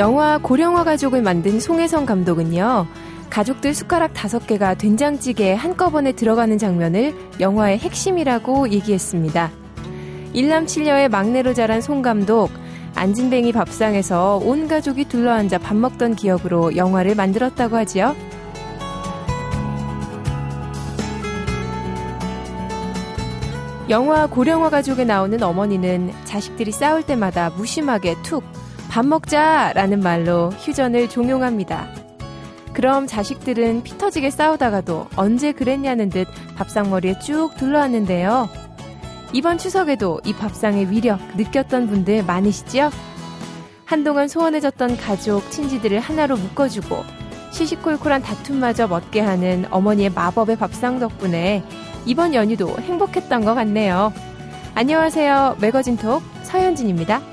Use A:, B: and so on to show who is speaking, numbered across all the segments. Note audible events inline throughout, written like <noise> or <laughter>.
A: 영화 고령화 가족을 만든 송혜성 감독은요. 가족들 숟가락 다섯 개가 된장찌개에 한꺼번에 들어가는 장면을 영화의 핵심이라고 얘기했습니다. 일남칠녀의 막내로 자란 송 감독, 안진뱅이 밥상에서 온 가족이 둘러앉아 밥 먹던 기억으로 영화를 만들었다고 하지요. 영화 고령화 가족에 나오는 어머니는 자식들이 싸울 때마다 무심하게 툭 밥 먹자 라는 말로 휴전을 종용합니다. 그럼 자식들은 피 터지게 싸우다가도 언제 그랬냐는 듯 밥상머리에 쭉 둘러앉는데요. 이번 추석에도 이 밥상의 위력 느꼈던 분들 많으시죠? 한동안 소원해졌던 가족, 친지들을 하나로 묶어주고 시시콜콜한 다툼마저 멎게 하는 어머니의 마법의 밥상 덕분에 이번 연휴도 행복했던 것 같네요. 안녕하세요. 매거진톡 서현진입니다.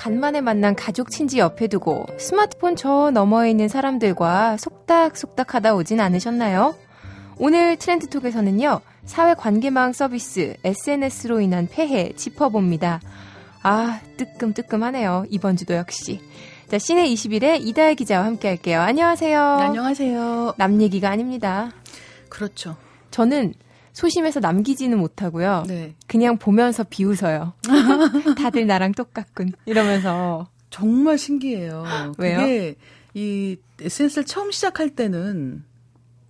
A: 간만에 만난 가족 친지 옆에 두고 스마트폰 저 너머에 있는 사람들과 속닥속닥 하다 오진 않으셨나요? 오늘 트렌드톡에서는요, 사회관계망 서비스, SNS로 인한 폐해 짚어봅니다. 아, 뜨끔뜨끔하네요. 이번 주도 역시. 자, 시내 21의 이다혜 기자와 함께 할게요. 안녕하세요.
B: 안녕하세요.
A: 남 얘기가 아닙니다.
B: 그렇죠.
A: 저는 소심해서 남기지는 못하고요.
B: 네.
A: 그냥 보면서 비웃어요. <laughs> 다들 나랑 똑같군. 이러면서.
B: 정말 신기해요.
A: 왜요?
B: 그게 이 SNS를 처음 시작할 때는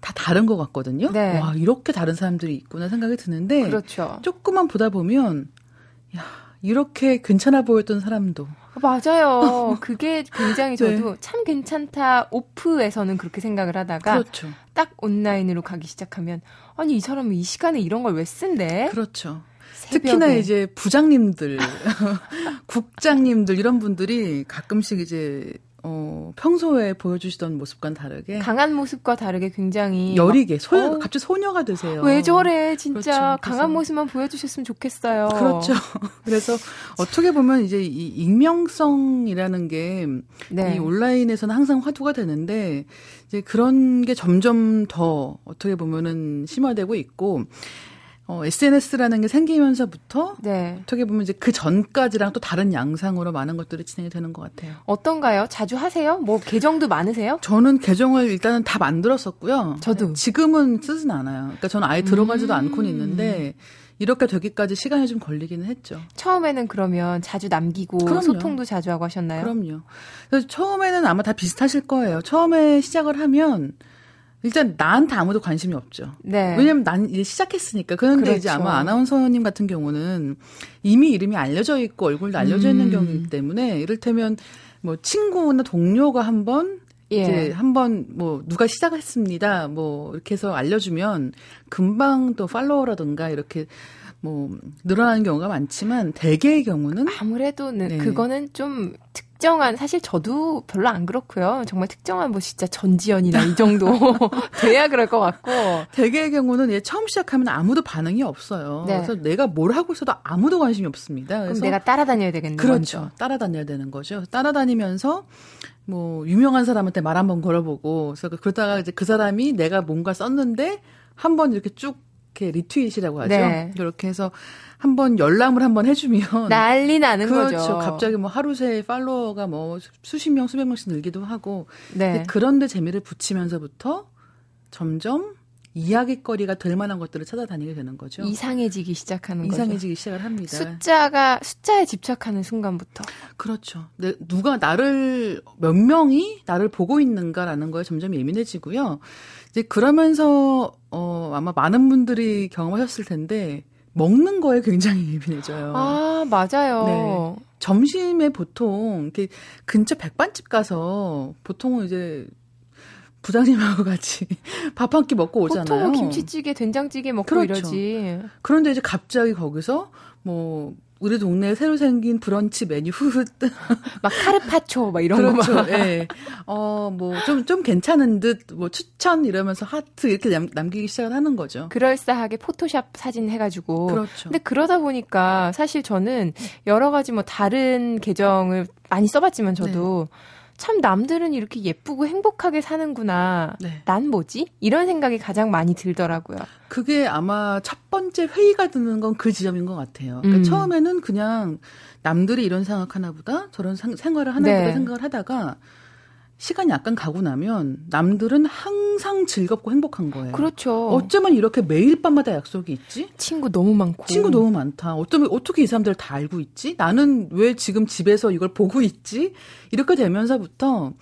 B: 다 다른 것 같거든요.
A: 네.
B: 와, 이렇게 다른 사람들이 있구나 생각이 드는데
A: 그렇죠.
B: 조금만 보다 보면 야, 이렇게 괜찮아 보였던 사람도
A: 맞아요. 그게 굉장히 <laughs>
B: 네.
A: 저도 참 괜찮다 오프에서는 그렇게 생각을 하다가
B: 그렇죠.
A: 딱 온라인으로 가기 시작하면 아니 이 사람은 이 시간에 이런 걸 왜 쓴대?
B: 그렇죠.
A: 새벽에.
B: 특히나 이제 부장님들, <laughs> 국장님들 이런 분들이 가끔씩 이제 어, 평소에 보여주시던 모습과는 다르게
A: 강한 모습과 다르게 굉장히
B: 여리게 소,
A: 어.
B: 갑자기 소녀가 되세요.
A: 막, 왜 저래 진짜
B: 그렇죠.
A: 강한 모습만 보여주셨으면 좋겠어요.
B: 그렇죠. <laughs> 그래서 어떻게 보면 이제 이 익명성이라는 게이
A: 네.
B: 온라인에서는 항상 화두가 되는데 이제 그런 게 점점 더 어떻게 보면은 심화되고 있고 어, SNS라는 게 생기면서부터
A: 네.
B: 어떻게 보면 이제 그 전까지랑 또 다른 양상으로 많은 것들이 진행이 되는 것 같아요.
A: 어떤가요? 자주 하세요? 뭐 계정도 많으세요?
B: 저는 계정을 일단은 다 만들었었고요.
A: 저도.
B: 지금은 쓰진 않아요. 그러니까 저는 아예 들어가지도
A: 음.
B: 않고는 있는데 이렇게 되기까지 시간이 좀 걸리기는 했죠.
A: 처음에는 그러면 자주 남기고
B: 그럼요.
A: 소통도 자주 하고 하셨나요?
B: 그럼요. 그래서 처음에는 아마 다 비슷하실 거예요. 처음에 시작을 하면 일단 나한테 아무도 관심이 없죠.
A: 네.
B: 왜냐면 난 이제 시작했으니까. 그런데 이제
A: 그렇죠.
B: 아마 아나운서님 같은 경우는 이미 이름이 알려져 있고 얼굴도 알려져 있는
A: 음.
B: 경우이기 때문에 이를테면 뭐 친구나 동료가 한번
A: 예.
B: 이제 한번 뭐 누가 시작했습니다. 뭐 이렇게 해서 알려주면 금방 또 팔로워라든가 이렇게 뭐 늘어나는 경우가 많지만 대개의 경우는
A: 아무래도 는
B: 네.
A: 그거는 좀 특정한 사실 저도 별로 안 그렇고요. 정말 특정한 뭐 진짜 전지현이나 이 정도 <laughs> 돼야 그럴 것 같고
B: 대개의 경우는 얘 처음 시작하면 아무도 반응이 없어요.
A: 네.
B: 그래서 내가 뭘 하고 있어도 아무도 관심이 없습니다.
A: 그럼 내가 따라다녀야 되겠네요.
B: 그렇죠.
A: 먼저.
B: 따라다녀야 되는 거죠. 따라다니면서 뭐 유명한 사람한테 말 한번 걸어보고 그래서 그러다가 이제 그 사람이 내가 뭔가 썼는데 한 번 이렇게 쭉 이렇게 리트윗이라고 하죠.
A: 네.
B: 그렇게 해서 한번 열람을 한번 해주면 <laughs>
A: 난리 나는
B: 그렇죠.
A: 거죠.
B: 갑자기 뭐 하루 새에 팔로워가 뭐 수십 명, 수백 명씩 늘기도 하고
A: 네.
B: 그런데 재미를 붙이면서부터 점점 이야기거리가 될 만한 것들을 찾아다니게 되는 거죠.
A: 이상해지기 시작하는 거죠.
B: 이상해지기 시작을 합니다.
A: 숫자가 숫자에 집착하는 순간부터
B: 그렇죠. 내, 누가 나를 몇 명이 나를 보고 있는가라는 거에 점점 예민해지고요. 이제 그러면서 어 아마 많은 분들이 경험하셨을 텐데 먹는 거에 굉장히 <laughs> 예민해져요.
A: 아 맞아요.
B: 네. 점심에 보통 이렇게 근처 백반집 가서 보통은 이제 부장님하고 같이 <laughs> 밥 한 끼 먹고 오잖아요.
A: 보통은 김치찌개, 된장찌개 먹고
B: 그렇죠.
A: 이러지.
B: 그런데 이제 갑자기 거기서 뭐 우리 동네에 새로 생긴 브런치 메뉴 후후 <laughs>
A: 막 카르파초 막 이런 거
B: 그렇죠.
A: 막.
B: 예. 어, 뭐, 좀, 좀 괜찮은 듯, 뭐, 추천 이러면서 하트 이렇게 남, 남기기 시작을 하는 거죠.
A: 그럴싸하게 포토샵 사진 해 가지고.
B: 그렇죠.
A: 근데 그러다 보니까 사실 저는 여러 가지 뭐 다른 계정을 많이 써 봤지만 저도
B: 네.
A: 참 남들은 이렇게 예쁘고 행복하게 사는구나.
B: 네.
A: 난 뭐지? 이런 생각이 가장 많이 들더라고요.
B: 그게 아마 첫 번째 회의가 드는 건 그 지점인 것 같아요. 그러니까
A: 음.
B: 처음에는 그냥 남들이 이런 생각하나 보다, 저런 상- 생활을 하나 보다
A: 네.
B: 생각을 하다가 시간이 약간 가고 나면 남들은 항상 즐겁고 행복한 거예요.
A: 그렇죠.
B: 어쩌면 이렇게 매일 밤마다 약속이 있지?
A: 친구 너무 많고.
B: 친구 너무 많다. 어쩌면 어떻게 이 사람들 다 알고 있지? 나는 왜 지금 집에서 이걸 보고 있지? 이렇게 되면서부터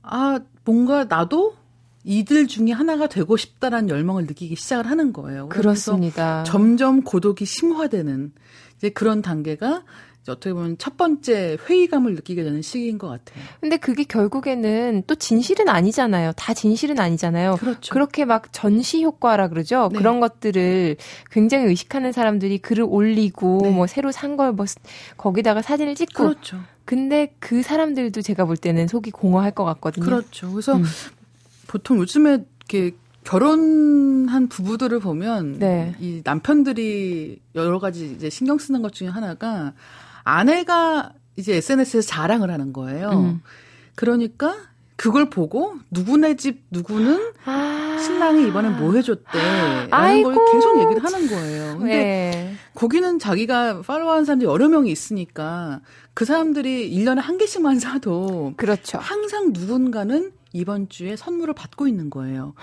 B: 아 뭔가 나도 이들 중에 하나가 되고 싶다라는 열망을 느끼기 시작을 하는 거예요.
A: 그렇습니다.
B: 점점 고독이 심화되는 이제 그런 단계가 어떻게 보면 첫 번째 회의감을 느끼게 되는 시기인 것 같아요.
A: 근데 그게 결국에는 또 진실은 아니잖아요. 다 진실은 아니잖아요.
B: 그렇죠.
A: 그렇게 막 전시 효과라 그러죠.
B: 네.
A: 그런 것들을 굉장히 의식하는 사람들이 글을 올리고
B: 네.
A: 뭐 새로 산 걸 뭐 거기다가 사진을 찍고
B: 그렇죠.
A: 근데 그 사람들도 제가 볼 때는 속이 공허할 것 같거든요.
B: 그렇죠. 그래서
A: 음.
B: 보통 요즘에 이렇게 결혼한 부부들을 보면
A: 네.
B: 이 남편들이 여러 가지 이제 신경 쓰는 것 중에 하나가 아내가 이제 SNS에서 자랑을 하는 거예요.
A: 음.
B: 그러니까 그걸 보고 누구네 집 누구는
A: 아.
B: 신랑이 이번에 뭐 해줬대 라는
A: 아이고.
B: 걸 계속 얘기를 하는 거예요. 근데
A: 네.
B: 거기는 자기가 팔로우하는 사람들이 여러 명이 있으니까 그 사람들이 1년에 한 개씩만 사도
A: 그렇죠.
B: 항상 누군가는 이번 주에 선물을 받고 있는 거예요.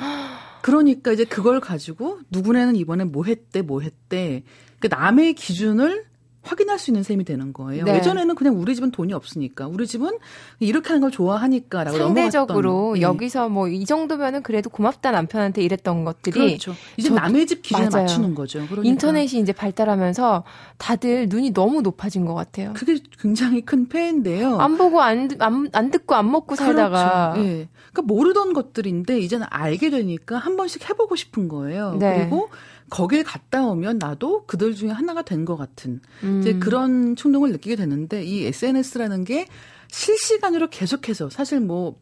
B: 그러니까 이제 그걸 가지고 누구네는 이번에 뭐 했대, 뭐 했대. 그 남의 기준을 확인할 수 있는 셈이 되는 거예요.
A: 네.
B: 예전에는 그냥 우리 집은 돈이 없으니까, 우리 집은 이렇게 하는 걸 좋아하니까라고
A: 상대적으로
B: 예.
A: 여기서 뭐 이 정도면은 그래도 고맙다 남편한테 이랬던 것들이
B: 그렇죠. 이제 남의 집 기준에
A: 맞아요.
B: 맞추는 거죠. 그러니까
A: 인터넷이 이제 발달하면서 다들 눈이 너무 높아진 것 같아요.
B: 그게 굉장히 큰 폐해인데요.
A: 안 보고 안, 듣- 안, 안 듣고 안 먹고 살다가
B: 그렇죠. 예. 그러니까 모르던 것들인데 이제는 알게 되니까 한 번씩 해보고 싶은 거예요.
A: 네.
B: 그리고 거길 갔다 오면 나도 그들 중에 하나가 된 것 같은
A: 음.
B: 이제 그런 충동을 느끼게 되는데 이 SNS라는 게 실시간으로 계속해서 사실 뭐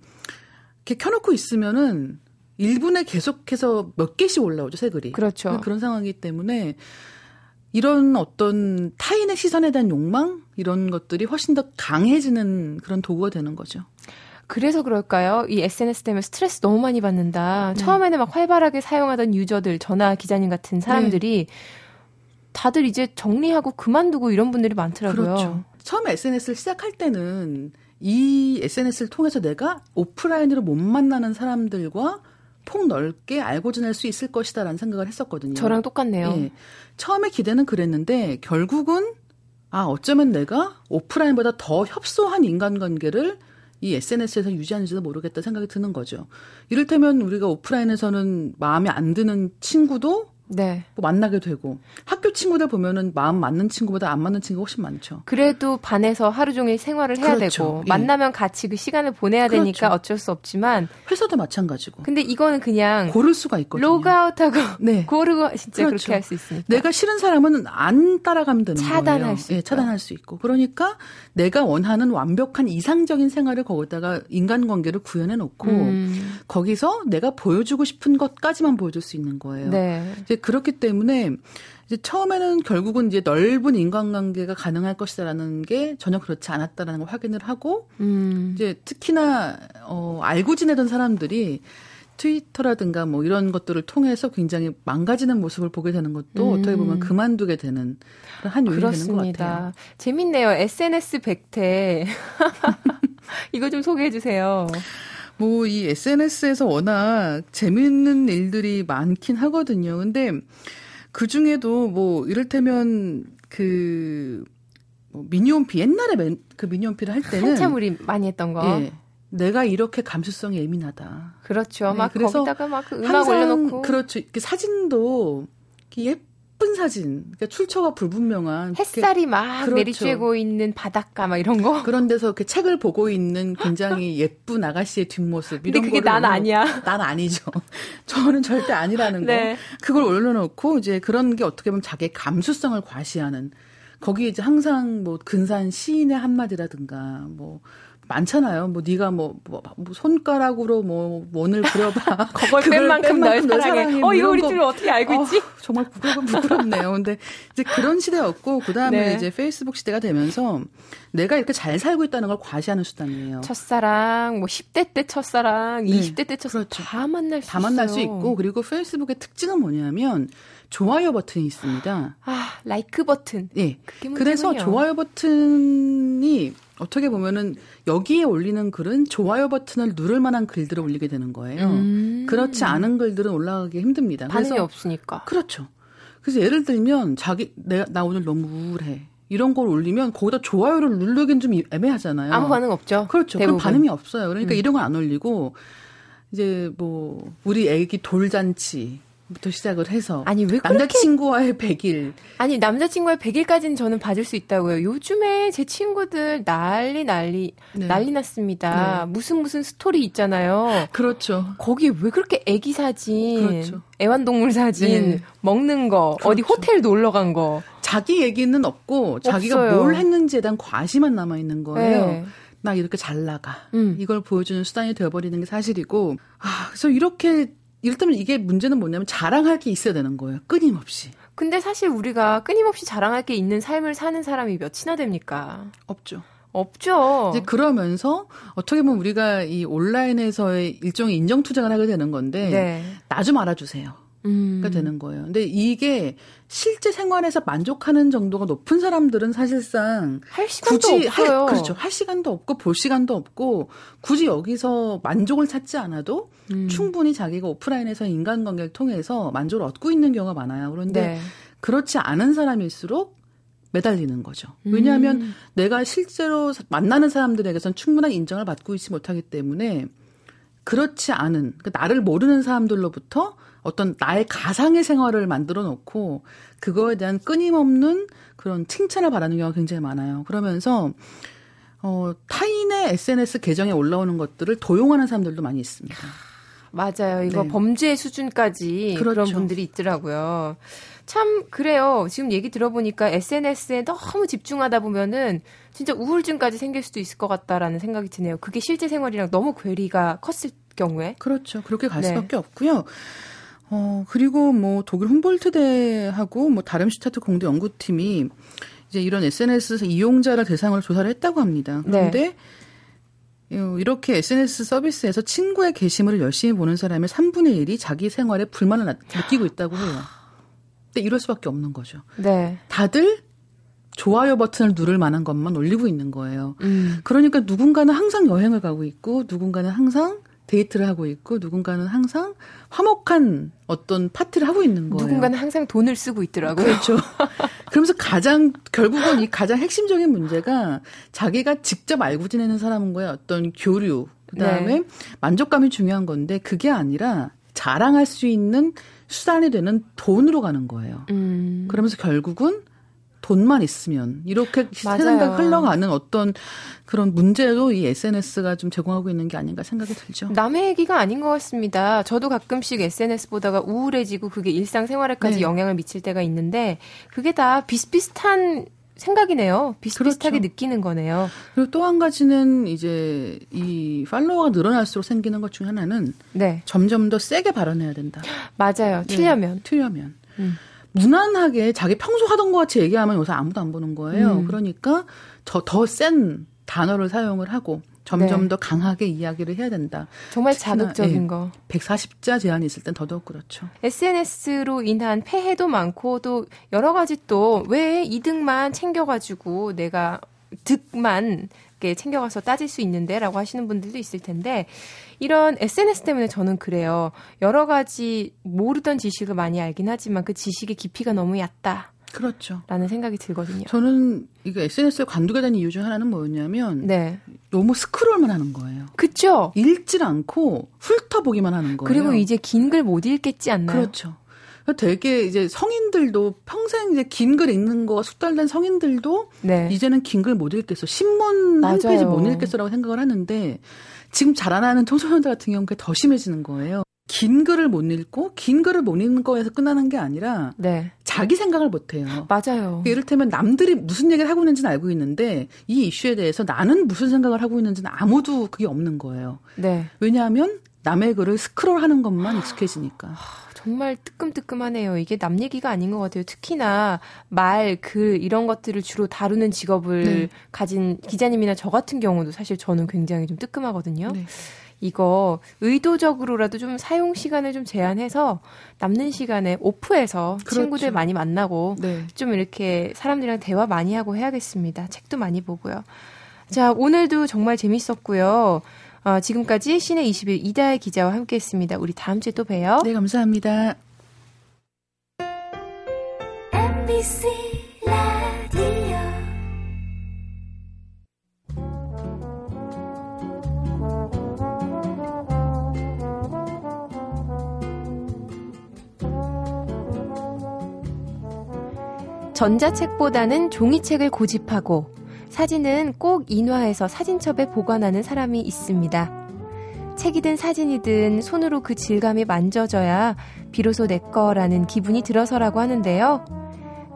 B: 이렇게 켜놓고 있으면은 1분에 계속해서 몇 개씩 올라오죠 새 글이.
A: 그렇죠.
B: 그런 상황이기 때문에 이런 어떤 타인의 시선에 대한 욕망 이런 것들이 훨씬 더 강해지는 그런 도구가 되는 거죠.
A: 그래서 그럴까요? 이 SNS 때문에 스트레스 너무 많이 받는다.
B: 네.
A: 처음에는 막 활발하게 사용하던 유저들, 전화 기자님 같은 사람들이 다들 이제 정리하고 그만두고 이런 분들이 많더라고요.
B: 그렇죠. 처음에 SNS를 시작할 때는 이 SNS를 통해서 내가 오프라인으로 못 만나는 사람들과 폭 넓게 알고 지낼 수 있을 것이다라는 생각을 했었거든요.
A: 저랑 똑같네요.
B: 예. 처음에 기대는 그랬는데 결국은 아 어쩌면 내가 오프라인보다 더 협소한 인간관계를 이 SNS에서 유지하는지도 모르겠다 생각이 드는 거죠. 이를테면 우리가 오프라인에서는 마음에 안 드는 친구도
A: 네.
B: 뭐 만나게 되고 학교 친구들 보면은 마음 맞는 친구보다 안 맞는 친구가 훨씬 많죠.
A: 그래도 반에서 하루 종일 생활을 해야
B: 그렇죠.
A: 되고
B: 예.
A: 만나면 같이 그 시간을 보내야 되니까
B: 그렇죠.
A: 어쩔 수 없지만
B: 회사도 마찬가지고
A: 근데 이거는 그냥
B: 고를 수가 있거든요.
A: 로그아웃하고
B: 네. <laughs>
A: 고르고 진짜
B: 그렇죠.
A: 그렇게 할 수 있으니까.
B: 내가 싫은 사람은 안 따라가면 되는
A: 차단할
B: 거예요.
A: 수
B: 예. 차단할 수 있고. 그러니까 내가 원하는 완벽한 이상적인 생활을 거기다가 인간관계를 구현해 놓고
A: 음,
B: 거기서 내가 보여주고 싶은 것까지만 보여줄 수 있는 거예요.
A: 네.
B: 이제 그렇기 때문에 이제 처음에는 결국은 이제 넓은 인간관계가 가능할 것이다라는 게 전혀 그렇지 않았다라는 걸 확인을 하고
A: 음,
B: 이제 특히나 어 알고 지내던 사람들이 트위터라든가 뭐 이런 것들을 통해서 굉장히 망가지는 모습을 보게 되는 것도
A: 음.
B: 어떻게 보면 그만두게 되는 그런 한 요인이 되는 것 같아요.
A: 그렇습니다. 재밌네요. SNS 백태. <laughs> 이거 좀 소개해 주세요.
B: 뭐 이 SNS에서 워낙 재밌는 일들이 많긴 하거든요. 근데 그 중에도 뭐 이를테면 그뭐 미니홈피 옛날에 맨, 그 미니홈피를 할 때는
A: 한참 우리 많이 했던 거.
B: 예, 내가 이렇게 감수성이 예민하다.
A: 그렇죠.
B: 네,
A: 막
B: 그래서
A: 거기다가 막 그 음악
B: 항상
A: 올려놓고
B: 그렇죠. 이렇게 사진도 이렇게 예쁜 사진, 그러니까 출처가 불분명한 이렇게
A: 햇살이 막
B: 그렇죠.
A: 내리쬐고 있는 바닷가 막 이런 거.
B: 그런 데서 이렇게 책을 보고 있는 굉장히 <laughs> 예쁜 아가씨의 뒷모습
A: 근데
B: 이런
A: 그게
B: 거를
A: 난 아니야. <laughs>
B: 난 아니죠. <laughs> 저는 절대 아니라는
A: 네.
B: 거. 그걸 올려놓고 이제 그런 게 어떻게 보면 자기의 감수성을 과시하는 거기에 이제 항상 뭐 근사한 시인의 한마디라든가 뭐 많잖아요. 뭐 네가 뭐, 뭐, 뭐 손가락으로 뭐 원을 그려봐. <laughs>
A: 그걸 뺀 만큼 널 사랑해. 어 이거 우리 둘 어떻게 알고
B: 어,
A: 있지?
B: 정말 부끄럽, 부끄럽네요. 근데 이제 그런 시대였고 그 다음에
A: 네.
B: 이제 페이스북 시대가 되면서 내가 이렇게 잘 살고 있다는 걸 과시하는 수단이에요.
A: 첫사랑, 뭐 10대 때 첫사랑,
B: 네,
A: 20대 때 첫사랑
B: 그렇죠.
A: 다 만날 수
B: 다 만날
A: 있어요.
B: 수 있고 그리고 페이스북의 특징은 뭐냐면 좋아요 버튼이 있습니다.
A: 아 라이크 버튼.
B: 예.
A: 그게
B: 그래서. 좋아요 버튼이 어떻게 보면은 여기에 올리는 글은 좋아요 버튼을 누를 만한 글들을 올리게 되는 거예요.
A: 음.
B: 그렇지 않은 글들은 올라가기 힘듭니다.
A: 반응이
B: 그래서
A: 없으니까.
B: 그렇죠. 그래서 예를 들면 자기 내가 나 오늘 너무 우울해. 이런 걸 올리면 거기다 좋아요를 누르긴 좀 애매하잖아요.
A: 아무 반응 없죠.
B: 그렇죠.
A: 대부분.
B: 그럼 반응이 없어요. 그러니까
A: 음.
B: 이런 건 안 올리고 이제 뭐 우리 애기 돌잔치 부터 시작을 해서
A: 아니 왜 그렇게
B: 남자친구와의 100일
A: 아니 남자친구의 100일까지는 저는 봐줄 수 있다고요. 요즘에 제 친구들 난리 난리
B: 네.
A: 난리 났습니다. 무슨 무슨 스토리 있잖아요.
B: 그렇죠.
A: 거기 왜 그렇게 애기 사진,
B: 그렇죠.
A: 애완동물 사진,
B: 네.
A: 먹는 거, 어디
B: 그렇죠.
A: 호텔 놀러 간 거.
B: 자기 얘기는 없고 자기가
A: 없어요.
B: 뭘 했는지에 대한 과시만 남아 있는 거예요.
A: 네.
B: 나 이렇게 잘 나가.
A: 음.
B: 이걸 보여주는 수단이 되어버리는 게 사실이고. 아, 그래서 이렇게 이를테면 이게 문제는 뭐냐면 자랑할 게 있어야 되는 거예요. 끊임없이.
A: 근데 사실 우리가 끊임없이 자랑할 게 있는 삶을 사는 사람이 몇이나 됩니까?
B: 없죠.
A: 없죠.
B: 이제 그러면서 어떻게 보면 우리가 이 온라인에서의 일종의 인정 투쟁을 하게 되는 건데
A: 네.
B: 나좀 알아주세요.
A: 음.
B: 가 되는 거예요. 근데 이게 실제 생활에서 만족하는 정도가 높은 사람들은 사실상
A: 할 시간도
B: 굳이
A: 없어요.
B: 할, 그렇죠. 할 시간도 없고 볼 시간도 없고 굳이 여기서 만족을 찾지 않아도
A: 음.
B: 충분히 자기가 오프라인에서 인간관계를 통해서 만족을 얻고 있는 경우가 많아요. 그런데
A: 네.
B: 그렇지 않은 사람일수록 매달리는 거죠. 왜냐하면
A: 음.
B: 내가 실제로 만나는 사람들에게선 충분한 인정을 받고 있지 못하기 때문에 그렇지 않은 그 나를 모르는 사람들로부터 어떤 나의 가상의 생활을 만들어 놓고 그거에 대한 끊임없는 그런 칭찬을 바라는 경우가 굉장히 많아요. 그러면서 어 타인의 SNS 계정에 올라오는 것들을 도용하는 사람들도 많이 있습니다.
A: 맞아요. 이거
B: 네.
A: 범죄 수준까지 그런
B: 그렇죠.
A: 분들이 있더라고요. 참 그래요. 지금 얘기 들어보니까 SNS에 너무 집중하다 보면은 진짜 우울증까지 생길 수도 있을 것 같다라는 생각이 드네요. 그게 실제 생활이랑 너무 괴리가 컸을 경우에.
B: 그렇죠. 그렇게 갈
A: 네.
B: 수밖에 없고요. 어, 그리고 뭐 독일 훔볼트대하고 뭐 다름슈타트 공대 연구팀이 이제 이런 SNS 이용자를 대상으로 조사를 했다고 합니다. 그런데 어, 이렇게 SNS 서비스에서 친구의 게시물을 열심히 보는 사람의 3분의 1이 자기 생활에 불만을 나- 느끼고 있다고 해요. 근데 이럴 수밖에 없는 거죠.
A: 네.
B: 다들 좋아요 버튼을 누를 만한 것만 올리고 있는 거예요.
A: 음.
B: 그러니까 누군가는 항상 여행을 가고 있고 누군가는 항상 데이트를 하고 있고 누군가는 항상 화목한 어떤 파티를 하고 있는 거예요.
A: 누군가는 항상 돈을 쓰고 있더라고요.
B: 그렇죠. <laughs> 그러면서 가장 결국은 이 가장 핵심적인 문제가 자기가 직접 알고 지내는 사람과의 어떤 교류 그다음에
A: 네.
B: 만족감이 중요한 건데 그게 아니라 자랑할 수 있는 수단이 되는 돈으로 가는 거예요.
A: 음.
B: 그러면서 결국은 돈만 있으면 이렇게. 세상가 흘러가는 어떤 그런 문제도 이 SNS가 좀 제공하고 있는 게 아닌가 생각이 들죠.
A: 남의 얘기가 아닌 것 같습니다. 저도 가끔씩 SNS 보다가 우울해지고 그게 일상생활에까지
B: 네.
A: 영향을 미칠 때가 있는데 그게 다 비슷비슷한 생각이네요. 비슷비슷하게
B: 그렇죠.
A: 느끼는 거네요.
B: 그리고 또 한 가지는 이제 이 팔로워가 늘어날수록 생기는 것 중에 하나는
A: 네,
B: 점점 더 세게 발언해야 된다. <gasps>
A: 맞아요.
B: 네,
A: 틀려면.
B: 틀려면.
A: 음.
B: 무난하게 자기 평소 하던 것 같이 얘기하면 요새 아무도 안 보는 거예요.
A: 음.
B: 그러니까 더센 단어를 사용을 하고 점점
A: 네.
B: 더 강하게 이야기를 해야 된다.
A: 정말 자극적인
B: 예.
A: 거.
B: 140자 제한이 있을 땐 더더욱 그렇죠.
A: SNS로 인한 폐해도 많고 또 여러 가지 또 왜 이득만 챙겨가지고 내가 득만 이렇게 챙겨가서 따질 수 있는데 라고 하시는 분들도 있을 텐데 이런 SNS 때문에 저는 그래요. 여러 가지 모르던 지식을 많이 알긴 하지만 그 지식의 깊이가 너무 얕다라는
B: 그렇죠.
A: 생각이 들거든요.
B: 저는 이거 SNS를 관두게 된 이유 중 하나는 뭐였냐면
A: 네,
B: 너무 스크롤만 하는 거예요.
A: 그쵸?
B: 읽질 않고 훑어보기만 하는 거예요.
A: 그리고 이제 긴 글 못 읽겠지 않나요?
B: 그렇죠. 되게 이제 성인들도 평생 이제 긴 글 읽는 거가 숙달된 성인들도
A: 네,
B: 이제는 긴 글 못 읽겠어. 신문 한
A: 맞아요.
B: 페이지 못 읽겠어라고 생각을 하는데 지금 자라나는 청소년들 같은 경우는 더 심해지는 거예요. 긴 글을 못 읽고 긴 글을 못 읽는 거에서 끝나는 게 아니라 네. 자기 생각을 못 해요.
A: 맞아요.
B: 이를테면 남들이 무슨 얘기를 하고 있는지는 알고 있는데 이 이슈에 대해서 나는 무슨 생각을 하고 있는지는 아무도 그게 없는 거예요. 네. 왜냐하면 남의 글을 스크롤하는 것만 익숙해지니까.
A: 정말 뜨끔뜨끔하네요. 이게 남 얘기가 아닌 것 같아요. 특히나 말, 글 이런 것들을 주로 다루는 직업을 네. 가진 기자님이나 저 같은 경우도 사실 저는 굉장히 좀 뜨끔하거든요. 네. 이거 의도적으로라도 좀 사용 시간을 좀 제한해서 남는 시간에 오프해서 그렇죠. 친구들 많이 만나고 네. 좀 이렇게 사람들이랑 대화 많이 하고 해야겠습니다. 책도 많이 보고요. 자, 오늘도 정말 재밌었고요. 어, 지금까지 시내 20일 이다혜 기자와 함께 했습니다. 우리 다음 주에 또 봬요.
B: 네, 감사합니다. MBC 라디오
A: 전자책보다는 종이책을 고집하고 사진은 꼭 인화해서 사진첩에 보관하는 사람이 있습니다. 책이든 사진이든 손으로 그 질감이 만져져야 비로소 내 거라는 기분이 들어서라고 하는데요.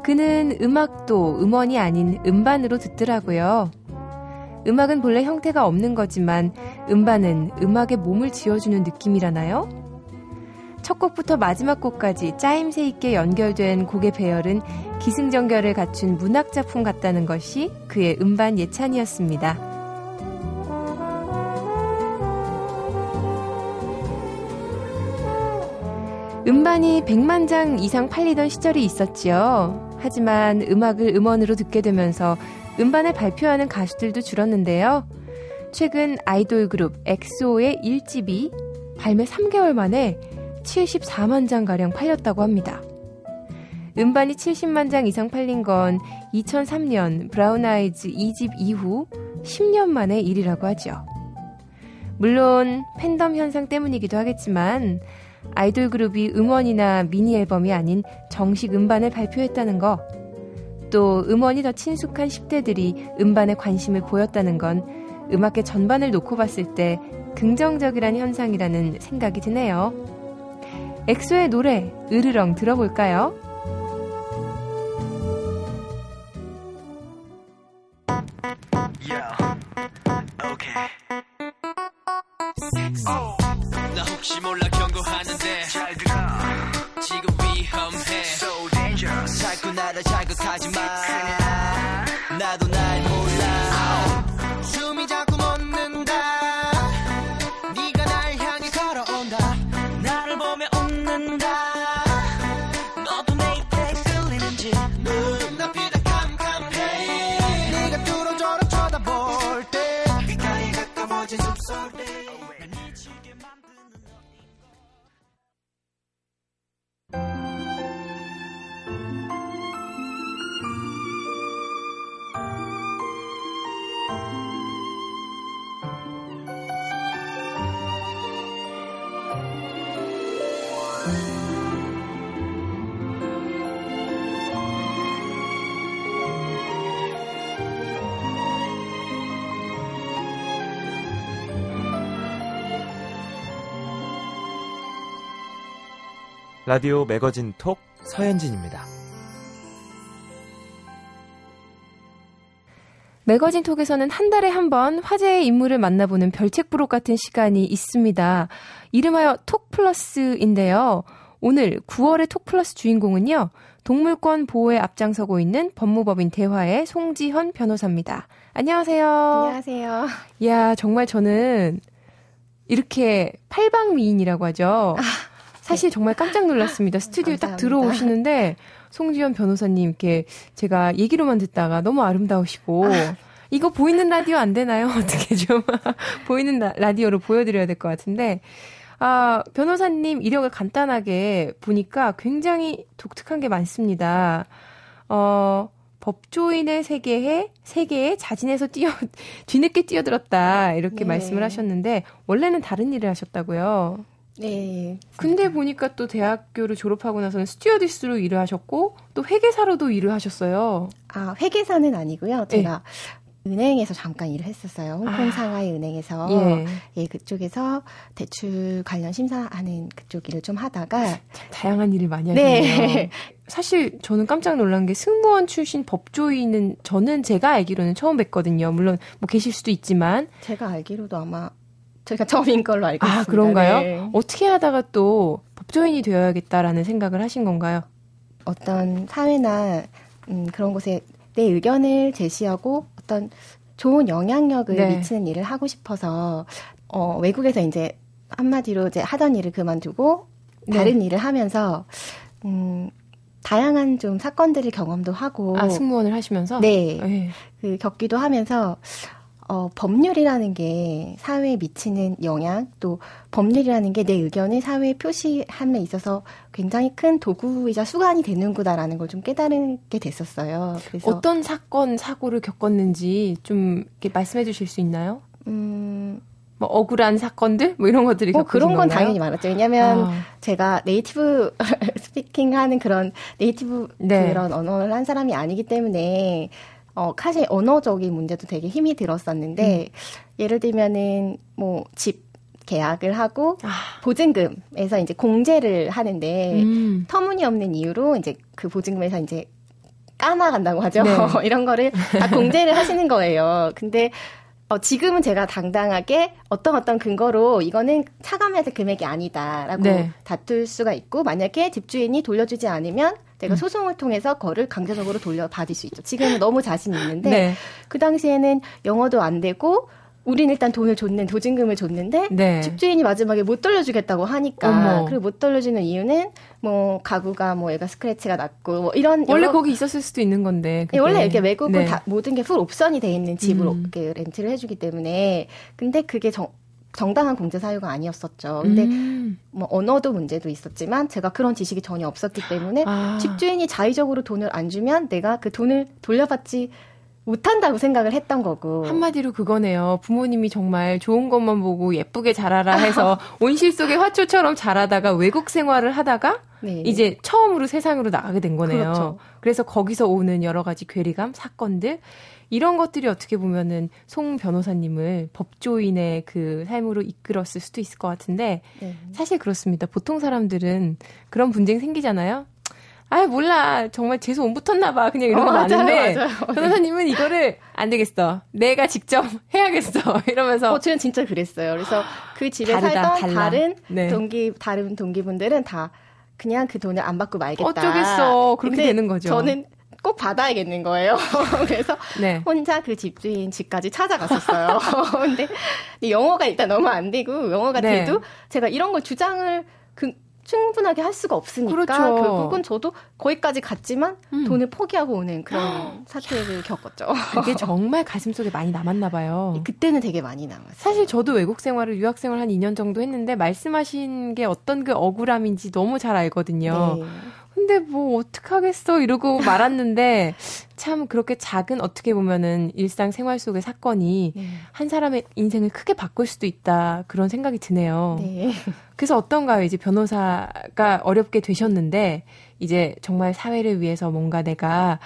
A: 그는 음악도 음원이 아닌 음반으로 듣더라고요. 음악은 본래 형태가 없는 거지만 음반은 음악에 몸을 지어주는 느낌이라나요? 첫 곡부터 마지막 곡까지 짜임새 있게 연결된 곡의 배열은 기승전결을 갖춘 문학작품 같다는 것이 그의 음반 예찬이었습니다. 음반이 100만 장 이상 팔리던 시절이 있었지요. 하지만 음악을 음원으로 듣게 되면서 음반을 발표하는 가수들도 줄었는데요. 최근 아이돌 그룹 엑소의 1집이 발매 3개월 만에 74만 장가량 팔렸다고 합니다. 음반이 70만 장 이상 팔린 건 2003년 브라운 아이즈 2집 이후 10년 만의 일이라고 하죠. 물론 팬덤 현상 때문이기도 하겠지만 아이돌 그룹이 음원이나 미니 앨범이 아닌 정식 음반을 발표했다는 거, 또 음원이 더 친숙한 10대들이 음반에 관심을 보였다는 건 음악계 전반을 놓고 봤을 때 긍정적이란 현상이라는 생각이 드네요. 엑소의 노래 으르렁 들어볼까요? 나 혹시 몰라 경고하는데
C: 라디오 매거진 톡 서현진입니다.
A: 매거진 톡에서는 한 달에 한 번 화제의 인물을 만나보는 별책 부록 같은 시간이 있습니다. 이름하여 톡 플러스인데요. 오늘 9월의 톡 플러스 주인공은요. 동물권 보호에 앞장서고 있는 법무법인 대화의 송지현 변호사입니다. 안녕하세요.
D: 안녕하세요.
A: 야, 정말 저는 이렇게 팔방미인이라고 하죠. 아. 사실 정말 깜짝 놀랐습니다. <laughs> 스튜디오에 딱 들어오시는데 송지현 변호사님 께 제가 얘기로만 듣다가 너무 아름다우시고 아. <laughs> 이거 보이는 라디오 안 되나요? <laughs> 어떻게 좀 보이는 라디오로 보여드려야 될 것 같은데 아 변호사님 이력을 간단하게 보니까 굉장히 독특한 게 많습니다. 어 법조인의 세계에 세계에 자진해서 뛰어 뒤늦게 뛰어들었다 이렇게 네. 말씀을 하셨는데 원래는 다른 일을 하셨다고요.
D: 네.
A: 근데 보니까 또 대학교를 졸업하고 나서는 스튜어디스로 일을 하셨고 또 회계사로도 일을 하셨어요.
D: 아, 회계사는 아니고요. 제가 네. 은행에서 잠깐 일을 했었어요. 홍콩
A: 아.
D: 상하이 은행에서
A: 예.
D: 예, 그쪽에서 대출 관련 심사하는 그쪽 일을 좀 하다가
A: 다양한 일을 많이 하셨네요.
D: 네. <laughs>
A: 사실 저는 깜짝 놀란 게 승무원 출신 법조인은 저는 제가 알기로는 처음 뵀거든요. 물론 뭐 계실 수도 있지만
D: 제가 알기로도 아마 저희가 처음인 걸로 알고
A: 아
D: 있습니다.
A: 그런가요?
D: 네.
A: 어떻게 하다가 또 법조인이 되어야겠다라는 생각을 하신 건가요?
D: 어떤 사회나 음, 그런 곳에 내 의견을 제시하고 어떤 좋은 영향력을
A: 네.
D: 미치는 일을 하고 싶어서 어, 외국에서 이제 한마디로 이제 하던 일을 그만두고
A: 네.
D: 다른 일을 하면서 음, 다양한 좀 사건들을 경험도 하고
A: 아 승무원을 하시면서
D: 네.
A: 네.
D: 그 겪기도 하면서 어, 법률이라는 게 사회에 미치는 영향, 또 법률이라는 게 내 의견을 사회에 표시함에 있어서 굉장히 큰 도구이자 수단이 되는구나라는 걸 좀 깨달게 됐었어요. 그래서
A: 어떤 사건 사고를 겪었는지 좀 이렇게 말씀해 주실 수 있나요?
D: 음,
A: 뭐 억울한 사건들 뭐 이런 것들이
D: 뭐 그런 건
A: 건가요?
D: 당연히 많았죠. 왜냐하면
A: 아.
D: 제가 네이티브 <laughs> 스피킹하는 그런 네이티브
A: 네.
D: 그런 언어를 한 사람이 아니기 때문에 어 사실 언어적인 문제도 되게 힘이 들었었는데
A: 음.
D: 예를 들면은 뭐 집 계약을 하고
A: 아,
D: 보증금에서 이제 공제를 하는데
A: 음.
D: 터무니없는 이유로 이제 그 보증금에서 이제 까나간다고 하죠.
A: 네. <laughs>
D: 이런 거를 다 공제를 하시는 거예요. 근데 어, 지금은 제가 당당하게 어떤 어떤 근거로 이거는 차감해야 될 금액이 아니다라고
A: 네.
D: 다툴 수가 있고 만약에 집주인이 돌려주지 않으면
A: 음.
D: 내가 소송을 통해서 거를 강제적으로 돌려받을 수 있죠. 지금은 너무 자신 있는데
A: 네.
D: 그 당시에는 영어도 안 되고 우리는 일단 돈을 줬는 보증금을 줬는데
A: 네.
D: 집주인이 마지막에 못 돌려주겠다고 하니까
A: 어머.
D: 그리고 못 돌려주는 이유는 뭐 가구가 뭐 얘가 스크래치가 났고 뭐 이런
A: 원래
D: 여러-
A: 거기 있었을 수도 있는 건데.
D: 예,
A: 그게.
D: 원래 이렇게 외국은
A: 네.
D: 다 모든 게 풀 옵션이 돼 있는 집으로
A: 음.
D: 이렇게 렌트를 해주기 때문에 근데 그게 정, 정당한 공제 사유가 아니었었죠. 근데
A: 음.
D: 뭐 언어도 문제도 있었지만 제가 그런 지식이 전혀 없었기 때문에
A: 아.
D: 집주인이 자의적으로 돈을 안 주면 내가 그 돈을 돌려받지 못한다고 생각을 했던 거고
A: 한마디로 그거네요. 부모님이 정말 좋은 것만 보고 예쁘게 자라라 해서 <laughs> 온실 속의 화초처럼 자라다가 외국 생활을 하다가
D: 네.
A: 이제 처음으로 세상으로 나가게 된 거네요.
D: 그렇죠.
A: 그래서 거기서 오는 여러 가지 괴리감, 사건들 이런 것들이 어떻게 보면은 송 변호사님을 법조인의 그 삶으로 이끌었을 수도 있을 것 같은데
D: 네.
A: 사실 그렇습니다. 보통 사람들은 그런 분쟁 생기잖아요. 아 몰라 정말 재수 못 붙었나 봐 그냥 이런
D: 어,
A: 거
D: 맞아요,
A: 많은데. 변호사님은 이거를 안 되겠어 내가 직접 <laughs> 해야겠어 이러면서
D: 어, 저는 진짜 그랬어요. 그래서 그 집에
A: 다르다,
D: 살던
A: 달라.
D: 다른
A: 네.
D: 동기 다른 동기분들은 다 그냥 그 돈을 안 받고 말겠다.
A: 어쩌겠어. 그렇게 되는 거죠.
D: 저는 꼭 받아야겠는 거예요. <laughs> 그래서
A: 네.
D: 혼자 그 집주인 집까지 찾아갔었어요. <laughs> 근데 영어가 일단 너무 안 되고 영어가
A: 네.
D: 돼도 제가 이런 걸 주장을 그 충분하게 할 수가 없으니까
A: 그렇죠.
D: 결국은 저도 거기까지 갔지만
A: 음.
D: 돈을 포기하고 오는 그런 <gasps> 사태를 겪었죠.
A: 그게 <laughs> 정말 가슴속에 많이 남았나 봐요.
D: 그때는 되게 많이 남았어요.
A: 사실 저도 외국 생활을 유학 생활 한 2년 정도 했는데 말씀하신 게 어떤 그 억울함인지 너무 잘 알거든요.
D: 네.
A: 근데 뭐 어떡하겠어 이러고 <laughs> 말았는데 참 그렇게 작은 어떻게 보면은 일상 생활 속의 사건이
D: 네.
A: 한 사람의 인생을 크게 바꿀 수도 있다 그런 생각이 드네요.
D: 네.
A: 그래서 어떤가요? 이제 변호사가 어렵게 되셨는데 이제 정말 사회를 위해서 뭔가 내가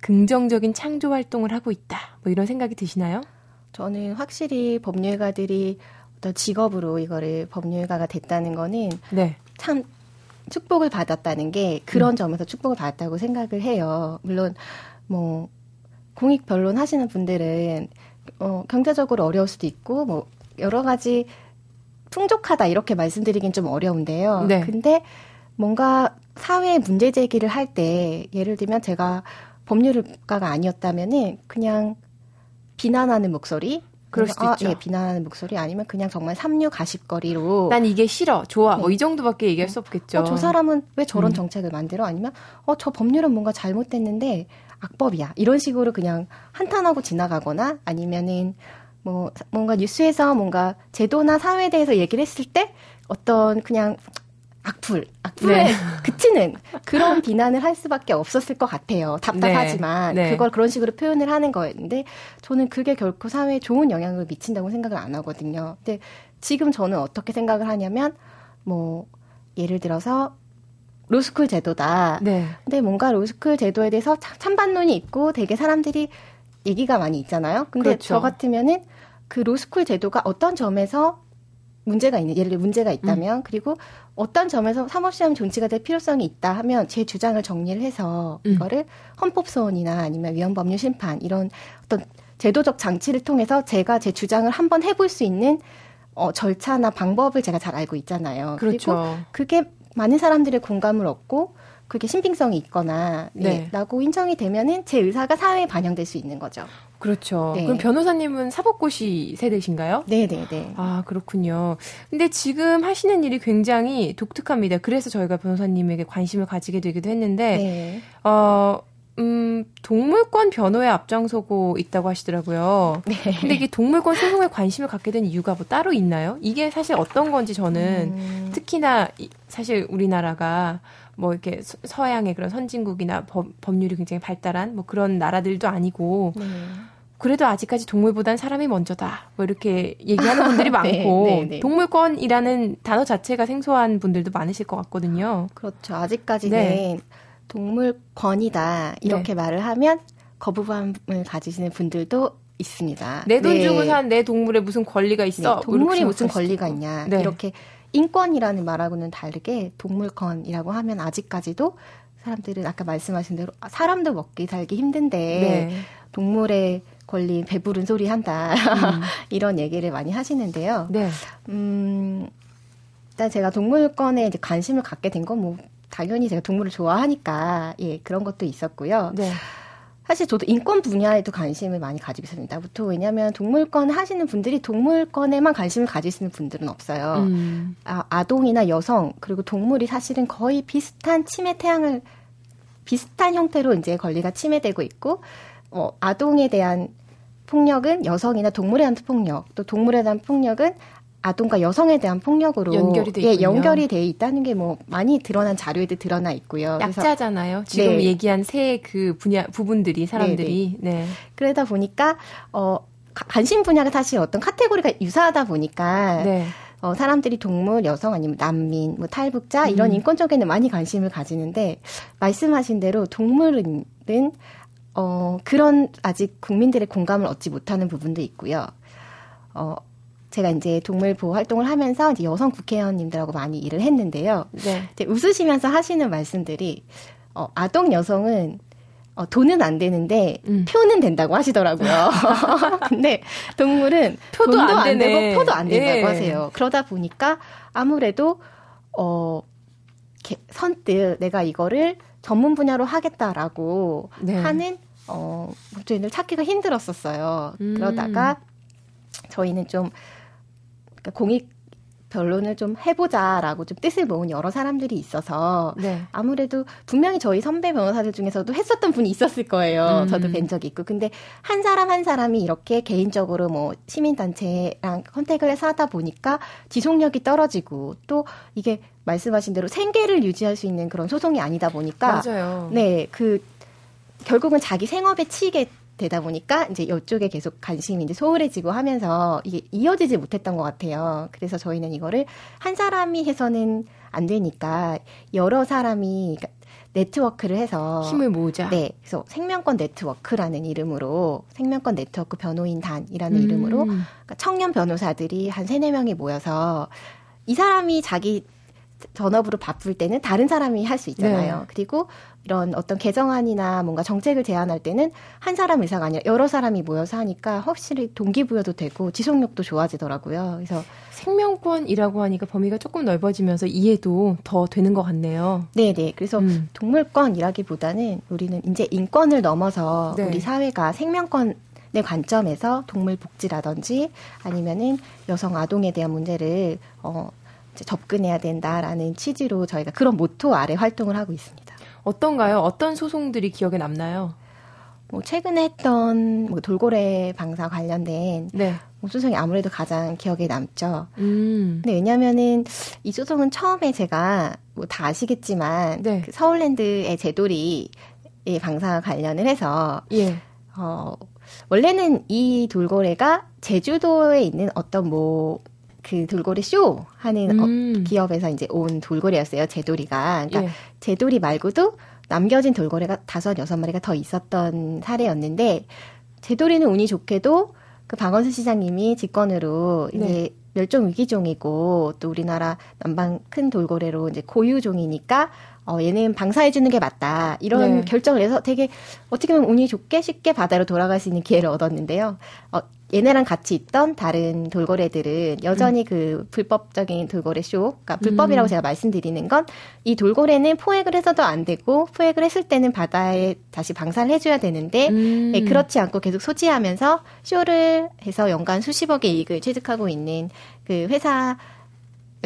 A: 긍정적인 창조 활동을 하고 있다. 뭐 이런 생각이 드시나요?
D: 저는 확실히 법률가들이 어떤 직업으로 이거를 법률가가 됐다는 거는
A: 네.
D: 참 축복을 받았다는 게 그런 점에서 축복을 받았다고 생각을 해요. 물론 뭐 공익 변론 하시는 분들은 어, 경제적으로 어려울 수도 있고 뭐 여러 가지 풍족하다 이렇게 말씀드리긴 좀 어려운데요.
A: 네.
D: 근데 뭔가 사회 문제 제기를 할 때 예를 들면 제가 법률가가 아니었다면은 그냥 비난하는 목소리
A: 그럴 수도
D: 아,
A: 있죠.
D: 예, 비난하는 목소리 아니면 그냥 정말 삼류 가십거리로
A: 난 이게 싫어, 좋아, 뭐
D: 네.
A: 이 정도밖에 얘기할 수 없겠죠.
D: 어, 저 사람은 왜 저런
A: 음.
D: 정책을 만들어? 아니면 어, 저 법률은 뭔가 잘못됐는데 악법이야. 이런 식으로 그냥 한탄하고 지나가거나 아니면은 뭐 뭔가 뉴스에서 뭔가 제도나 사회에 대해서 얘기를 했을 때 어떤 그냥 악플, 악플에
A: 네. <laughs>
D: 그치는 그런 비난을 할 수밖에 없었을 것 같아요. 답답하지만
A: 네. 네.
D: 그걸 그런 식으로 표현을 하는 거였는데 저는 그게 결코 사회에 좋은 영향을 미친다고 생각을 안 하거든요. 근데 지금 저는 어떻게 생각을 하냐면 뭐 예를 들어서 로스쿨 제도다.
A: 네.
D: 근데 뭔가 로스쿨 제도에 대해서 참- 찬반론이 있고 되게 사람들이 얘기가 많이 있잖아요. 근데
A: 그렇죠.
D: 저 같으면은 그 로스쿨 제도가 어떤 점에서 문제가 있는 예를 들어 문제가 있다면 그리고 어떤 점에서 사법시험 존치가 될 필요성이 있다 하면 제 주장을 정리를 해서
A: 음.
D: 이거를 헌법소원이나 아니면 위헌법률심판 이런 어떤 제도적 장치를 통해서 제가 제 주장을 한번 해볼 수 있는 어, 절차나 방법을 제가 잘 알고 있잖아요. 그리고
A: 그렇죠.
D: 그게 많은 사람들의 공감을 얻고 그게 신빙성이 있거나 네,
A: 네.
D: 라고 인정이 되면은 제 의사가 사회에 반영될 수 있는 거죠.
A: 그렇죠.
D: 네.
A: 그럼 변호사님은 사법고시 세대신가요?
D: 네, 네, 네.
A: 아, 그렇군요. 근데 지금 하시는 일이 굉장히 독특합니다. 그래서 저희가 변호사님에게 관심을 가지게 되기도 했는데,
D: 네.
A: 어, 음, 동물권 변호에 앞장서고 있다고 하시더라고요.
D: 네.
A: 근데 이게 동물권 소송에 관심을 갖게 된 이유가 뭐 따로 있나요? 이게 사실 어떤 건지 저는
D: 음,
A: 특히나 이- 사실 우리나라가 뭐 이렇게 서- 서양의 그런 선진국이나 법, 법률이 굉장히 발달한 뭐 그런 나라들도 아니고
D: 네.
A: 그래도 아직까지 동물보단 사람이 먼저다. 뭐 이렇게 얘기하는 <laughs> 분들이 많고
D: 네, 네, 네.
A: 동물권이라는 단어 자체가 생소한 분들도 많으실 것 같거든요.
D: 그렇죠. 아직까지는
A: 네.
D: 동물권이다 이렇게 말을 하면 거부감을 가지시는 분들도 있습니다.
A: 내돈
D: 네.
A: 주고 산 내 동물에 무슨 권리가
D: 네,
A: 있어? 뭐
D: 동물이 무슨 권리가 있냐
A: 네.
D: 이렇게 인권이라는 말하고는 다르게 동물권이라고 하면 아직까지도 사람들은 아까 말씀하신 대로 아, 사람도 먹기 살기 힘든데
A: 네.
D: 동물의 권리 배부른 소리 한다
A: 음. <laughs>
D: 이런 얘기를 많이 하시는데요.
A: 네.
D: 음, 일단 제가 동물권에 이제 관심을 갖게 된 건 뭐 당연히 제가 동물을 좋아하니까 예 그런 것도 있었고요.
A: 네.
D: 사실 저도 인권 분야에도 관심을 많이 가지고 있습니다. 보통 왜냐하면 동물권 하시는 분들이 동물권에만 관심을 가지시는 분들은 없어요.
A: 음.
D: 아, 아동이나 여성 그리고 동물이 사실은 거의 비슷한 침해 태양을 비슷한 형태로 이제 권리가 침해되고 있고 어, 아동에 대한 폭력은 여성이나 동물에 대한 폭력 또 동물에 대한 폭력은 아동과 여성에 대한 폭력으로
A: 연결이 돼
D: 예,
A: 있군요.
D: 연결이 돼 있다는 게 뭐 많이 드러난 자료에도 드러나 있고요.
A: 약자잖아요. 지금
D: 네.
A: 얘기한 세 그 분야 부분들이 사람들이 네.
D: 그러다 보니까 어 가- 관심 분야가 사실 어떤 카테고리가 유사하다 보니까
A: 네.
D: 어, 사람들이 동물, 여성 아니면 난민, 뭐 탈북자 이런
A: 음.
D: 인권 쪽에는 많이 관심을 가지는데 말씀하신 대로 동물은 어, 그런 아직 국민들의 공감을 얻지 못하는 부분도 있고요. 어, 제가 이제 동물 보호 활동을 하면서 이제 여성 국회의원님들하고 많이 일을 했는데요.
A: 네.
D: 웃으시면서 하시는 말씀들이 어, 아동 여성은 어, 돈은 안 되는데
A: 음.
D: 표는 된다고 하시더라고요. <laughs> <laughs> 근데 동물은
A: 표도
D: 돈도
A: 안 되네.
D: 되고 표도 안 된다고
A: 예.
D: 하세요. 그러다 보니까 아무래도 어 선뜻 내가 이거를 전문 분야로 하겠다라고
A: 네.
D: 하는 어 목적인을 찾기가 힘들었었어요.
A: 음.
D: 그러다가 저희는 좀 그러니까 공익 변론을 좀 해보자라고 좀 뜻을 모은 여러 사람들이 있어서
A: 네.
D: 아무래도 분명히 저희 선배 변호사들 중에서도 했었던 분이 있었을 거예요.
A: 음.
D: 저도 뵌 적이 있고. 근데 한 사람 한 사람이 이렇게 개인적으로 뭐 시민단체랑 컨택을 해서 하다 보니까 지속력이 떨어지고 또 이게 말씀하신 대로 생계를 유지할 수 있는 그런 소송이 아니다 보니까
A: 맞아요.
D: 네, 그 결국은 자기 생업에 치이게 되다 보니까 이제 이쪽에 계속 관심이 이제 소홀해지고 하면서 이게 이어지지 못했던 것 같아요. 그래서 저희는 이거를 한 사람이 해서는 안 되니까 여러 사람이 그러니까 네트워크를 해서
A: 힘을 모으자.
D: 네, 그래서 생명권 네트워크라는 이름으로 생명권 네트워크 변호인단이라는
A: 음.
D: 이름으로 그러니까 청년 변호사들이 한 세네 명이 모여서 이 사람이 자기 전업으로 바쁠 때는 다른 사람이 할 수 있잖아요.
A: 네.
D: 그리고 이런 어떤 개정안이나 뭔가 정책을 제안할 때는 한 사람 의사가 아니라 여러 사람이 모여서 하니까 확실히 동기부여도 되고 지속력도 좋아지더라고요. 그래서
A: 생명권이라고 하니까 범위가 조금 넓어지면서 이해도 더 되는 것 같네요.
D: 네 네. 그래서
A: 음.
D: 동물권이라기보다는 우리는 이제 인권을 넘어서
A: 네.
D: 우리 사회가 생명권 의 관점에서 동물 복지라든지 아니면은 여성 아동에 대한 문제를 어 접근해야 된다라는 취지로 저희가 그런 모토 아래 활동을 하고 있습니다.
A: 어떤가요? 어떤 소송들이 기억에 남나요?
D: 뭐 최근에 했던 뭐 돌고래 방사 관련된
A: 네.
D: 뭐 소송이 아무래도 가장 기억에 남죠.
A: 음.
D: 근데 왜냐면은 이 소송은 처음에 제가 뭐 다 아시겠지만
A: 네.
D: 그 서울랜드의 제돌이 의 방사 관련을 해서
A: 예.
D: 어 원래는 이 돌고래가 제주도에 있는 어떤 뭐 그 돌고래 쇼 하는 어,
A: 음.
D: 기업에서 이제 온 돌고래였어요. 제돌이가. 그러니까
A: 예.
D: 제돌이 말고도 남겨진 돌고래가 다섯 여섯 마리가 더 있었던 사례였는데 제도리는 운이 좋게도 그 박원순 시장님이 직권으로 이제
A: 네.
D: 멸종 위기종이고 또 우리나라 남방 큰 돌고래로 이제 고유종이니까 어 얘는 방사해 주는 게 맞다 이런
A: 네.
D: 결정을 해서 되게 어떻게 보면 운이 좋게 쉽게 바다로 돌아갈 수 있는 기회를 얻었는데요. 어 얘네랑 같이 있던 다른 돌고래들은 여전히 그 불법적인 돌고래 쇼, 그러니까 불법이라고 제가 말씀드리는 건 이 돌고래는 포획을 해서도 안 되고 포획을 했을 때는 바다에 다시 방사를 해줘야 되는데
A: 음.
D: 예, 그렇지 않고 계속 소지하면서 쇼를 해서 연간 수십억의 이익을 취득하고 있는 그 회사가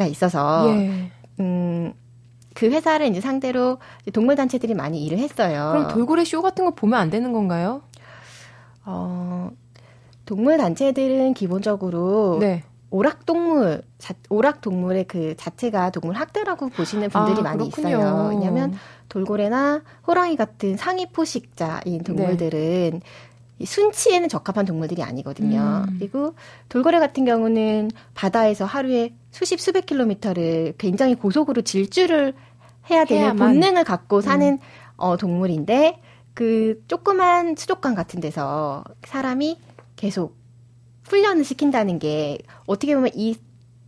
D: 있어서
A: 예.
D: 음, 그 회사를 이제 상대로 이제 동물 단체들이 많이 일을 했어요.
A: 그럼 돌고래 쇼 같은 거 보면 안 되는 건가요?
D: 어, 동물 단체들은 기본적으로
A: 네.
D: 오락 동물, 자, 오락 동물의 그 자체가 동물 학대라고 보시는 분들이
A: 아,
D: 많이
A: 그렇군요.
D: 있어요. 왜냐하면 돌고래나 호랑이 같은 상위 포식자인 동물들은 이 순치에는 적합한 동물들이 아니거든요.
A: 음.
D: 그리고 돌고래 같은 경우는 바다에서 하루에 수십 수백 킬로미터를 굉장히 고속으로 질주를 해야 되는
A: 해야만.
D: 본능을 갖고 사는 어, 동물인데 그 조그만 수족관 같은 데서 사람이 계속 훈련을 시킨다는 게 어떻게 보면 이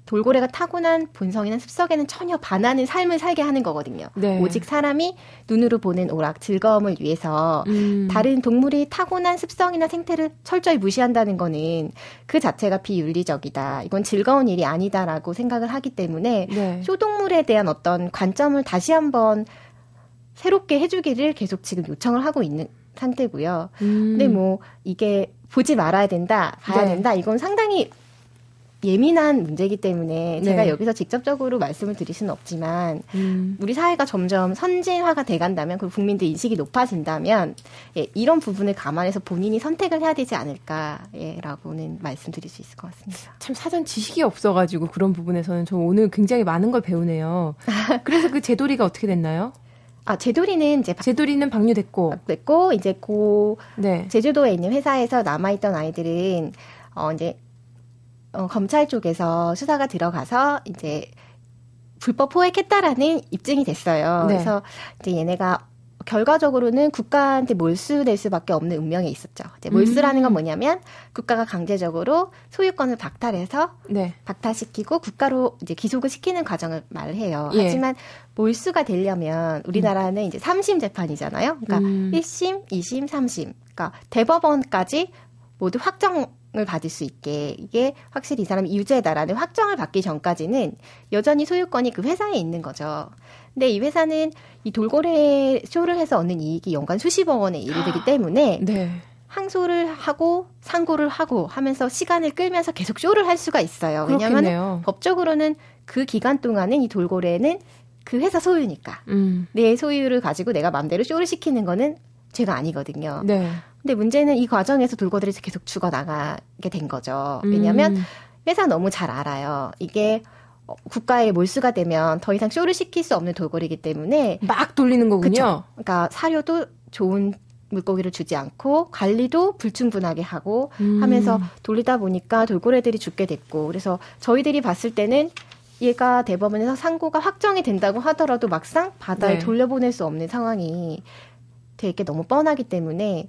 D: 돌고래가 타고난 본성이나 습성에는 전혀 반하는 삶을 살게 하는 거거든요.
A: 네.
D: 오직 사람이 눈으로 보는 오락 즐거움을 위해서
A: 음.
D: 다른 동물이 타고난 습성이나 생태를 철저히 무시한다는 거는 그 자체가 비윤리적이다. 이건 즐거운 일이 아니다라고 생각을 하기 때문에
A: 네.
D: 쇼동물에 대한 어떤 관점을 다시 한번 새롭게 해주기를 계속 지금 요청을 하고 있는 상태고요.
A: 음.
D: 근데 뭐 이게 보지 말아야 된다, 봐야
A: 네.
D: 된다. 이건 상당히 예민한 문제이기 때문에 제가
A: 네.
D: 여기서 직접적으로 말씀을 드릴 수는 없지만
A: 음.
D: 우리 사회가 점점 선진화가 돼간다면 그 국민들 인식이 높아진다면 예, 이런 부분을 감안해서 본인이 선택을 해야 되지 않을까라고는 말씀드릴 수 있을 것 같습니다.
A: 참 사전 지식이 없어가지고 그런 부분에서는 저 오늘 굉장히 많은 걸 배우네요. <laughs> 그래서 그 제도리가 어떻게 됐나요?
D: 아 제도리는 이제
A: 제도리는 방류됐고,
D: 됐고 이제 고
A: 네.
D: 제주도에 있는 회사에서 남아있던 아이들은 어 이제 어, 검찰 쪽에서 수사가 들어가서 이제 불법 포획했다라는 입증이 됐어요.
A: 네.
D: 그래서 이제 얘네가 결과적으로는 국가한테 몰수될 수밖에 없는 운명에 있었죠. 이제 몰수라는
A: 음.
D: 건 뭐냐면 국가가 강제적으로 소유권을 박탈해서
A: 네.
D: 박탈시키고 국가로 이제 기속을 시키는 과정을 말해요.
A: 예.
D: 하지만 몰수가 되려면 우리나라는 이제 3심 재판이잖아요. 그러니까
A: 음.
D: 1심, 2심, 3심. 그러니까 대법원까지 모두 확정 을 받을 수 있게 이게 확실히 이 사람이 유죄다라는 확정을 받기 전까지는 여전히 소유권이 그 회사에 있는 거죠. 근데 이 회사는 이 돌고래 쇼를 해서 얻는 이익이 연간 수십억 원에 이르기 때문에
A: 네.
D: 항소를 하고 상고를 하고 하면서 시간을 끌면서 계속 쇼를 할 수가 있어요. 왜냐하면. 법적으로는 그 기간 동안은 이 돌고래는 그 회사 소유니까
A: 음.
D: 내 소유를 가지고 내가 마음대로 쇼를 시키는 거는 죄가 아니거든요.
A: 네.
D: 근데 문제는 이 과정에서 돌고래들이 계속 죽어 나가게 된 거죠. 왜냐하면
A: 음.
D: 회사 너무 잘 알아요. 이게 어, 국가에 몰수가 되면 더 이상 쇼를 시킬 수 없는 돌고래이기 때문에
A: 막 돌리는 거군요.
D: 그쵸. 그러니까 사료도 좋은 물고기를 주지 않고 관리도 불충분하게 하고
A: 음.
D: 하면서 돌리다 보니까 돌고래들이 죽게 됐고 그래서 저희들이 봤을 때는 얘가 대법원에서 상고가 확정이 된다고 하더라도 막상 바다에
A: 네.
D: 돌려보낼 수 없는 상황이 되게 너무 뻔하기 때문에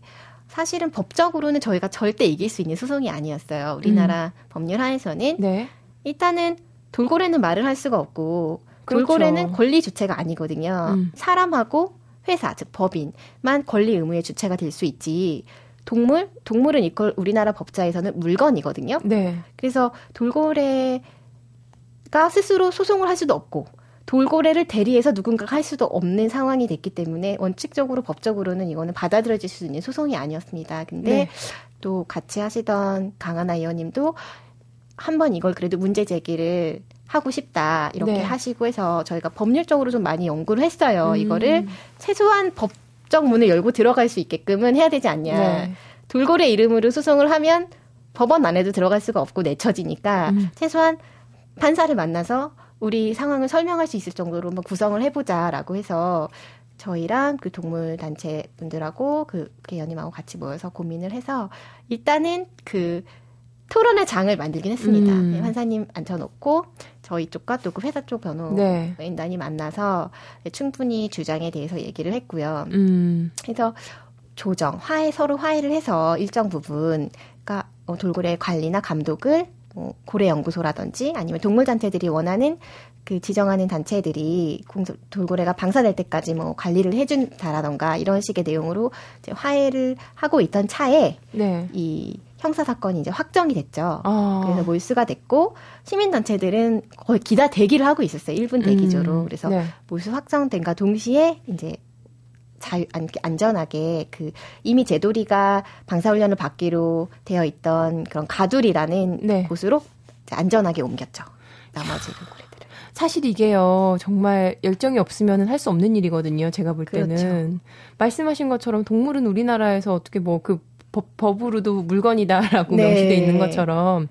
D: 사실은 법적으로는 저희가 절대 이길 수 있는 소송이 아니었어요. 우리나라 법률 하에서는
A: 네.
D: 일단은 돌고래는 말을 할 수가 없고
A: 그렇죠.
D: 돌고래는 권리 주체가 아니거든요.
A: 음.
D: 사람하고 회사 즉 법인만 권리 의무의 주체가 될 수 있지. 동물 동물은 이걸 우리나라 법자에서는 물건이거든요.
A: 네.
D: 그래서 돌고래가 스스로 소송을 할 수도 없고 돌고래를 대리해서 누군가가 할 수도 없는 상황이 됐기 때문에 원칙적으로 법적으로는 이거는 받아들여질 수 있는 소송이 아니었습니다. 근데
A: 네.
D: 또 같이 하시던 강하나 의원님도 한번 이걸 그래도 문제 제기를 하고 싶다 이렇게
A: 네.
D: 하시고 해서 저희가 법률적으로 좀 많이 연구를 했어요.
A: 음.
D: 이거를 최소한 법적 문을 열고 들어갈 수 있게끔은 해야 되지 않냐.
A: 네.
D: 돌고래 이름으로 소송을 하면 법원 안에도 들어갈 수가 없고 내쳐지니까
A: 음.
D: 최소한 판사를 만나서 우리 상황을 설명할 수 있을 정도로 한번 구성을 해보자라고 해서 저희랑 그 동물 단체 분들하고 그 개연님하고 같이 모여서 고민을 해서 일단은 그 토론의 장을 만들긴 했습니다.
A: 음.
D: 네, 판사님 앉혀놓고 저희 쪽과 또 그 회사 쪽
A: 네.
D: 변호인단이 만나서 충분히 주장에 대해서 얘기를 했고요.
A: 음.
D: 그래서 조정, 화해 서로 화해를 해서 일정 부분 그러니까 어, 돌고래 관리나 감독을 뭐 고래 연구소라든지 아니면 동물 단체들이 원하는 그 지정하는 단체들이 공소, 돌고래가 방사될 때까지 뭐 관리를 해준다라던가 이런 식의 내용으로 이제 화해를 하고 있던 차에
A: 네.
D: 이 형사 사건이 이제 확정이 됐죠.
A: 아.
D: 그래서 몰수가 됐고 시민 단체들은 거의 기다 대기를 하고 있었어요. 1분 대기조로.
A: 음,
D: 그래서
A: 네.
D: 몰수 확정된과 동시에 이제 자유 안, 안전하게 그 이미 제도리가 방사훈련을 받기로 되어 있던 그런 가두리라는
A: 네.
D: 곳으로 안전하게 옮겼죠. 나머지 돌고래들을.
A: 사실 이게요, 정말 열정이 없으면 할 수 없는 일이거든요, 제가 볼 때는.
D: 그렇죠.
A: 말씀하신 것처럼 동물은 우리나라에서 어떻게 뭐그 법 으로도 물건이다라고
D: 네.
A: 명시돼 있는 것처럼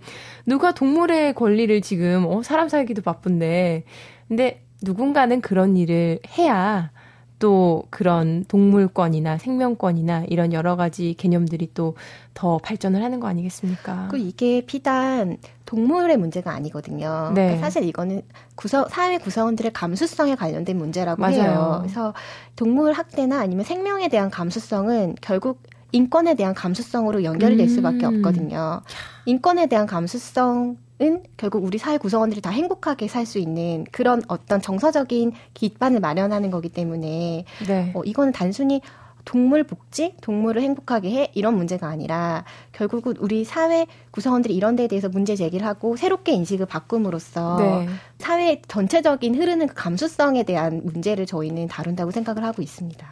A: 누가 동물의 권리를 지금 어 사람 살기도 바쁜데 근데 누군가는 그런 일을 해야 또 그런 동물권이나 생명권이나 이런 여러 가지 개념들이 또 더 발전을 하는 거 아니겠습니까?
D: 그 이게 비단 동물의 문제가 아니거든요.
A: 네.
D: 그러니까 사실 이거는 구성, 사회 구성원들의 감수성에 관련된 문제라고
A: 맞아요.
D: 해요. 그래서 동물 학대나 아니면 생명에 대한 감수성은 결국 인권에 대한 감수성으로 연결이 될 수밖에
A: 음.
D: 없거든요. 인권에 대한 감수성 은 결국 우리 사회 구성원들이 다 행복하게 살 수 있는 그런 어떤 정서적인 기반을 마련하는 거기 때문에
A: 네.
D: 어, 이거는 단순히 동물 복지, 동물을 행복하게 해 이런 문제가 아니라 결국은 우리 사회 구성원들이 이런 데에 대해서 문제 제기를 하고 새롭게 인식을 바꿈으로써
A: 네.
D: 사회 전체적인 흐르는 그 감수성에 대한 문제를 저희는 다룬다고 생각을 하고 있습니다.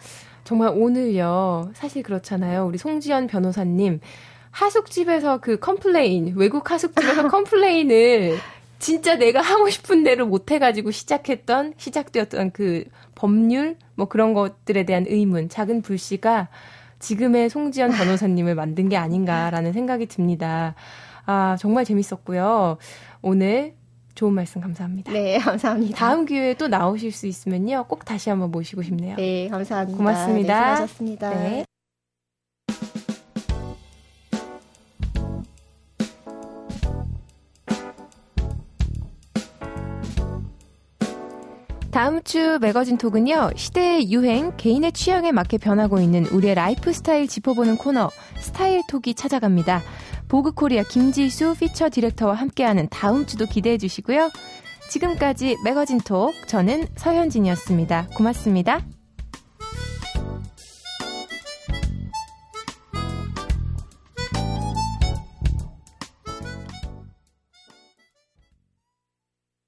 A: 정말 오늘요, 사실 그렇잖아요. 우리 송지헌 변호사님, 하숙집에서 그 complain, 외국 하숙집에서 complain을 <laughs> 진짜 내가 하고 싶은 대로 못 해가지고 시작했던, 시작되었던 그 법률, 뭐 그런 것들에 대한 의문, 작은 불씨가 지금의 송지헌 변호사님을 만든 게 아닌가라는 생각이 듭니다. 아, 정말 재밌었고요. 오늘 좋은 말씀 감사합니다.
D: 네, <laughs> 감사합니다.
A: 다음 기회에 또 나오실 수 있으면요, 꼭 다시 한번 모시고 싶네요.
D: 네, 감사합니다.
A: 고맙습니다.
D: 네, 수고하셨습니다.
A: 네. 다음 주 매거진 톡은요, 시대의 유행, 개인의 취향에 맞게 변하고 있는 우리의 라이프 스타일 짚어보는 코너, 스타일 톡이 찾아갑니다. 보그 코리아 김지수 피처 디렉터와 함께하는 다음 주도 기대해 주시고요. 지금까지 매거진 톡, 저는 서현진이었습니다. 고맙습니다.